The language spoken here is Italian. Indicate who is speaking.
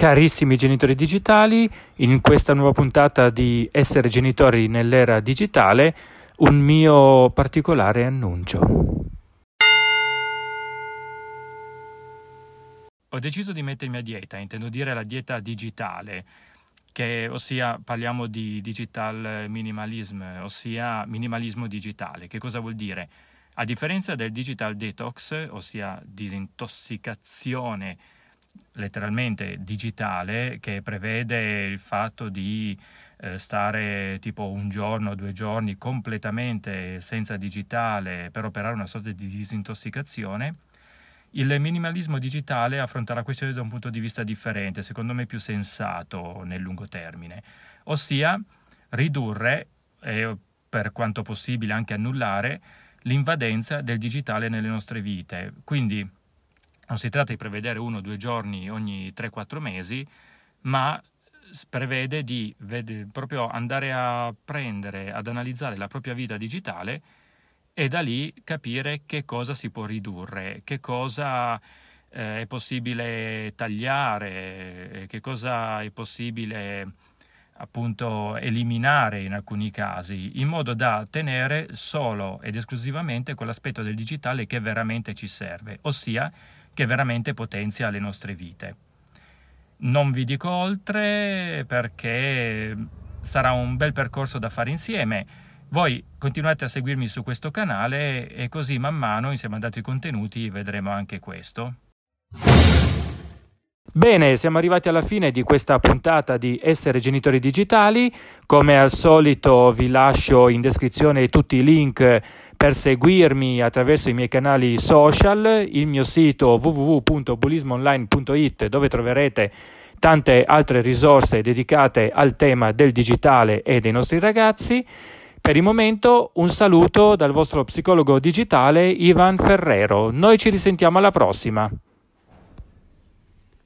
Speaker 1: Carissimi genitori digitali, in questa nuova puntata di Essere genitori nell'era digitale, un mio particolare annuncio. Ho deciso di mettermi a dieta, intendo dire la dieta digitale, che, ossia parliamo di digital minimalism, ossia minimalismo digitale. Che cosa vuol dire? A differenza del digital detox, ossia disintossicazione letteralmente digitale che prevede il fatto di eh, stare tipo un giorno, due giorni completamente senza digitale per operare una sorta di disintossicazione, il minimalismo digitale affronta la questione da un punto di vista differente, secondo me più sensato nel lungo termine, ossia ridurre e per quanto possibile anche annullare l'invadenza del digitale nelle nostre vite. Quindi non si tratta di prevedere uno o due giorni ogni 3-4 mesi, ma prevede di vede, proprio andare a prendere, ad analizzare la propria vita digitale e da lì capire che cosa si può ridurre, che cosa eh, è possibile tagliare, che cosa è possibile appunto eliminare in alcuni casi, in modo da tenere solo ed esclusivamente quell'aspetto del digitale che veramente ci serve, ossia che veramente potenzia le nostre vite. Non vi dico oltre perché sarà un bel percorso da fare insieme. Voi continuate a seguirmi su questo canale e così man mano, insieme ad altri contenuti, vedremo anche questo. Bene, siamo arrivati alla fine di questa puntata di Essere Genitori Digitali. Come al solito vi lascio in descrizione tutti i link per seguirmi attraverso i miei canali social, il mio sito www.bulismoonline.it dove troverete tante altre risorse dedicate al tema del digitale e dei nostri ragazzi. Per il momento un saluto dal vostro psicologo digitale Ivan Ferrero. Noi ci risentiamo alla prossima.